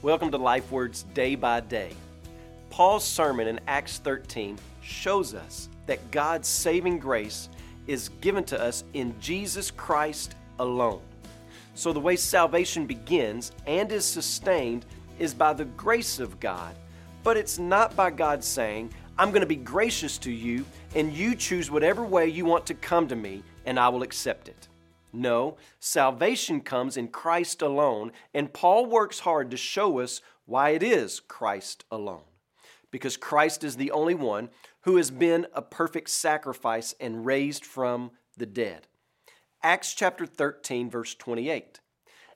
Welcome to Life Words Day by Day. Paul's sermon in Acts 13 shows us that God's saving grace is given to us in Jesus Christ alone. So, the way salvation begins and is sustained is by the grace of God, but it's not by God saying, I'm going to be gracious to you, and you choose whatever way you want to come to me, and I will accept it. No, salvation comes in Christ alone, and Paul works hard to show us why it is Christ alone. Because Christ is the only one who has been a perfect sacrifice and raised from the dead. Acts chapter 13, verse 28.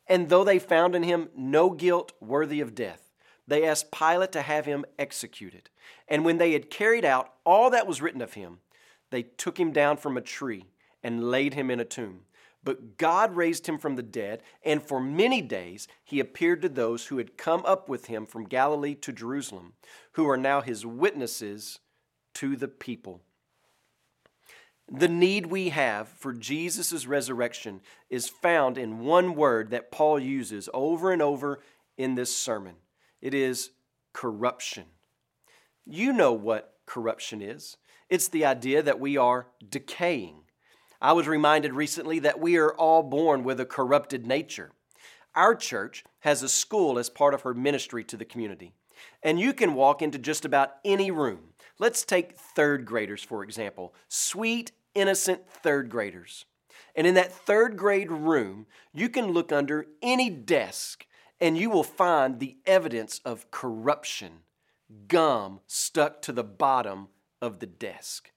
And though they found in him no guilt worthy of death, they asked Pilate to have him executed. And when they had carried out all that was written of him, they took him down from a tree and laid him in a tomb. But God raised him from the dead, and for many days he appeared to those who had come up with him from Galilee to Jerusalem, who are now his witnesses to the people. The need we have for Jesus' resurrection is found in one word that Paul uses over and over in this sermon it is corruption. You know what corruption is it's the idea that we are decaying I was reminded recently that we are all born with a corrupted nature. Our church has a school as part of her ministry to the community. And you can walk into just about any room. Let's take third graders, for example. Sweet, innocent third graders. And in that third grade room, you can look under any desk and you will find the evidence of corruption gum stuck to the bottom of the desk.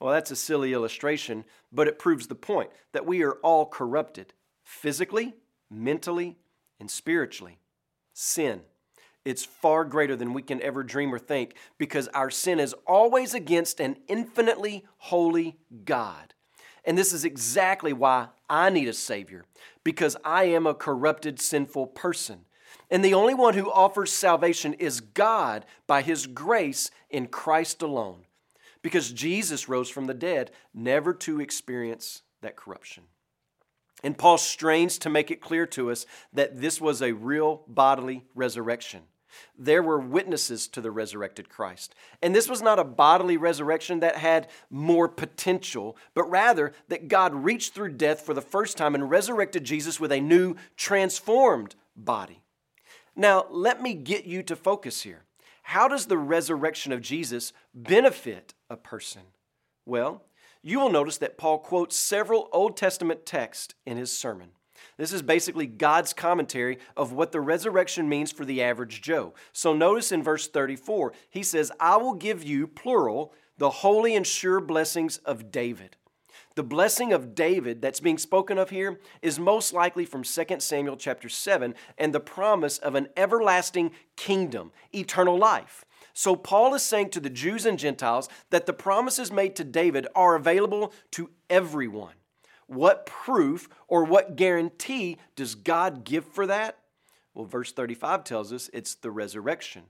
Well, that's a silly illustration, but it proves the point that we are all corrupted physically, mentally, and spiritually. Sin. It's far greater than we can ever dream or think because our sin is always against an infinitely holy God. And this is exactly why I need a Savior because I am a corrupted, sinful person. And the only one who offers salvation is God by His grace in Christ alone because Jesus rose from the dead, never to experience that corruption. And Paul strains to make it clear to us that this was a real bodily resurrection. There were witnesses to the resurrected Christ. And this was not a bodily resurrection that had more potential, but rather that God reached through death for the first time and resurrected Jesus with a new, transformed body. Now, let me get you to focus here. How does the resurrection of Jesus benefit a person? Well, you will notice that Paul quotes several Old Testament texts in his sermon. This is basically God's commentary of what the resurrection means for the average Joe. So notice in verse 34, he says, I will give you, plural, the holy and sure blessings of David. The blessing of David that's being spoken of here is most likely from 2 Samuel chapter 7 and the promise of an everlasting kingdom, eternal life. So Paul is saying to the Jews and Gentiles that the promises made to David are available to everyone. What proof or what guarantee does God give for that? Well, verse 35 tells us it's the resurrection.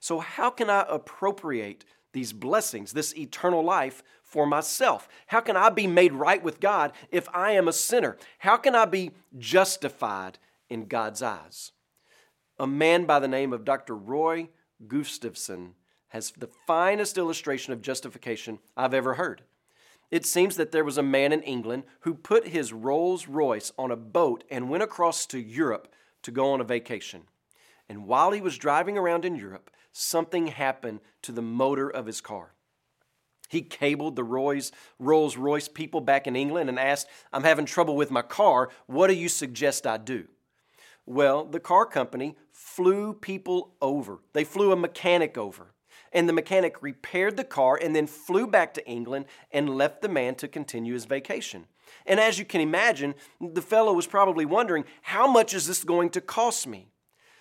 So, how can I appropriate these blessings, this eternal life for myself? How can I be made right with God if I am a sinner? How can I be justified in God's eyes? A man by the name of Dr. Roy Gustafson has the finest illustration of justification I've ever heard. It seems that there was a man in England who put his Rolls Royce on a boat and went across to Europe to go on a vacation. And while he was driving around in Europe, something happened to the motor of his car. He cabled the Rolls Royce people back in England and asked, I'm having trouble with my car. What do you suggest I do? Well, the car company flew people over. They flew a mechanic over. And the mechanic repaired the car and then flew back to England and left the man to continue his vacation. And as you can imagine, the fellow was probably wondering, how much is this going to cost me?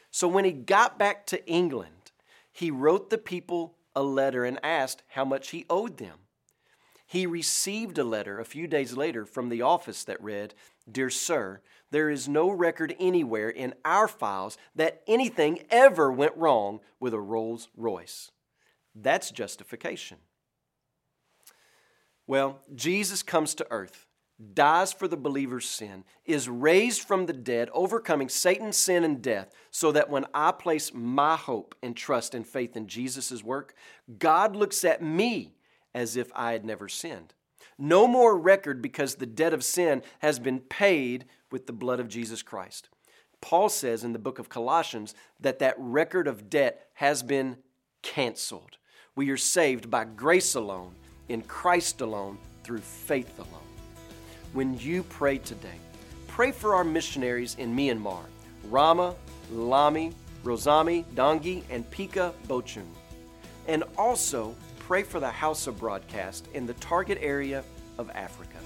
So when he got back to England, he wrote the people a letter and asked how much he owed them. He received a letter a few days later from the office that read, Dear Sir, there is no record anywhere in our files that anything ever went wrong with a Rolls Royce. That's justification. Well, Jesus comes to earth, dies for the believer's sin, is raised from the dead, overcoming Satan's sin, and death, so that when I place my hope and trust and faith in Jesus' work, God looks at me as if I had never sinned. No more record because the debt of sin has been paid with the blood of Jesus Christ. Paul says in the book of Colossians that that record of debt has been canceled. We are saved by grace alone, in Christ alone, through faith alone. When you pray today, pray for our missionaries in Myanmar, Rama, Lami, Rosami, Dongi, and Pika Bochun. And also pray for the House of Broadcast in the target area of Africa.